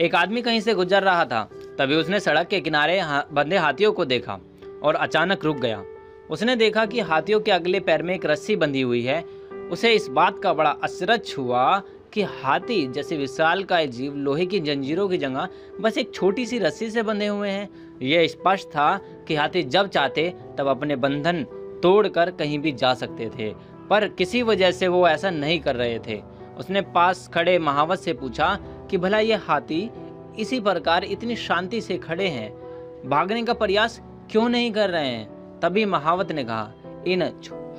एक आदमी कहीं से गुजर रहा था तभी उसने सड़क के किनारे हा, बंधे हाथियों को देखा और अचानक रुक गया। उसने देखा कि हाथियों के अगले पैर में एक रस्सी बंधी हुई है। उसे इस बात का बड़ा अचरज हुआ कि हाथी जैसे विशाल का जीव लोहे की जंजीरों की जगह बस एक छोटी सी रस्सी से बंधे हुए हैं। यह स्पष्ट था कि हाथी जब चाहते तब अपने बंधन तोड़कर कहीं भी जा सकते थे पर किसी वजह से वो ऐसा नहीं कर रहे थे। उसने पास खड़े महावत से पूछा कि भला ये हाथी इसी प्रकार इतनी शांति से खड़े हैं। भागने का प्रयास क्यों नहीं कर रहे हैं? तभी महावत ने कहा, इन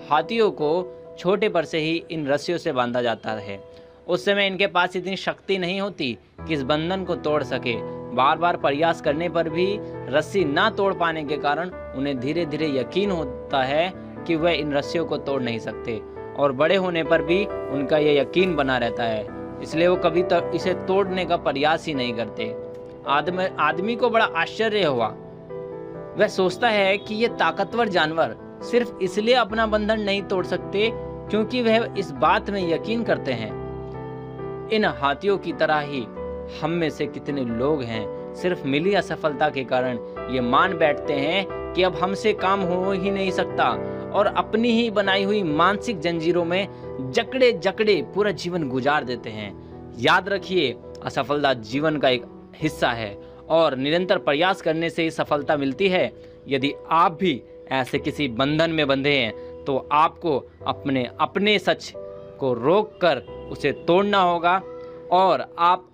हाथियों को छोटे पर से ही इन रस्सियों से बांधा जाता है। उस समय इनके पास इतनी शक्ति नहीं होती कि इस बंधन को तोड़ सके। बार बार प्रयास करने पर भी रस्सी ना तोड़ पाने के कारण उन्हें धीरे धीरे यकीन होता है कि वह इन रस्सियों को तोड़ नहीं सकते। और बड़े होने पर भी उनका यह यकीन बना रहता है। इसलिए वो कभी तक इसे तोड़ने का प्रयास ही नहीं करते। आदमी आदमी को बड़ा आश्चर्य हुआ। वह सोचता है कि ये ताकतवर जानवर सिर्फ़ इसलिए अपना बंधन नहीं तोड़ सकते क्योंकि वह इस बात में यकीन करते हैं। इन हाथियों की तरह ही हम में से कितने लोग हैं, सिर्फ़ मिली असफलता के कारण ये मान बैठते हैं कि अब हमसे काम हो ही नहीं सकता। और अपनी ही बनाई हुई मानसिक जंजीरों में जकड़े जकड़े पूरा जीवन गुजार देते हैं। याद रखिए, असफलता जीवन का एक हिस्सा है और निरंतर प्रयास करने से ही सफलता मिलती है। यदि आप भी ऐसे किसी बंधन में बंधे हैं तो आपको अपने अपने सच को रोक कर उसे तोड़ना होगा और आप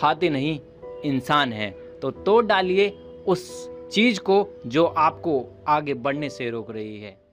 हाथी नहीं, इंसान हैं। तो तोड़ डालिए उस चीज़ को जो आपको आगे बढ़ने से रोक रही है।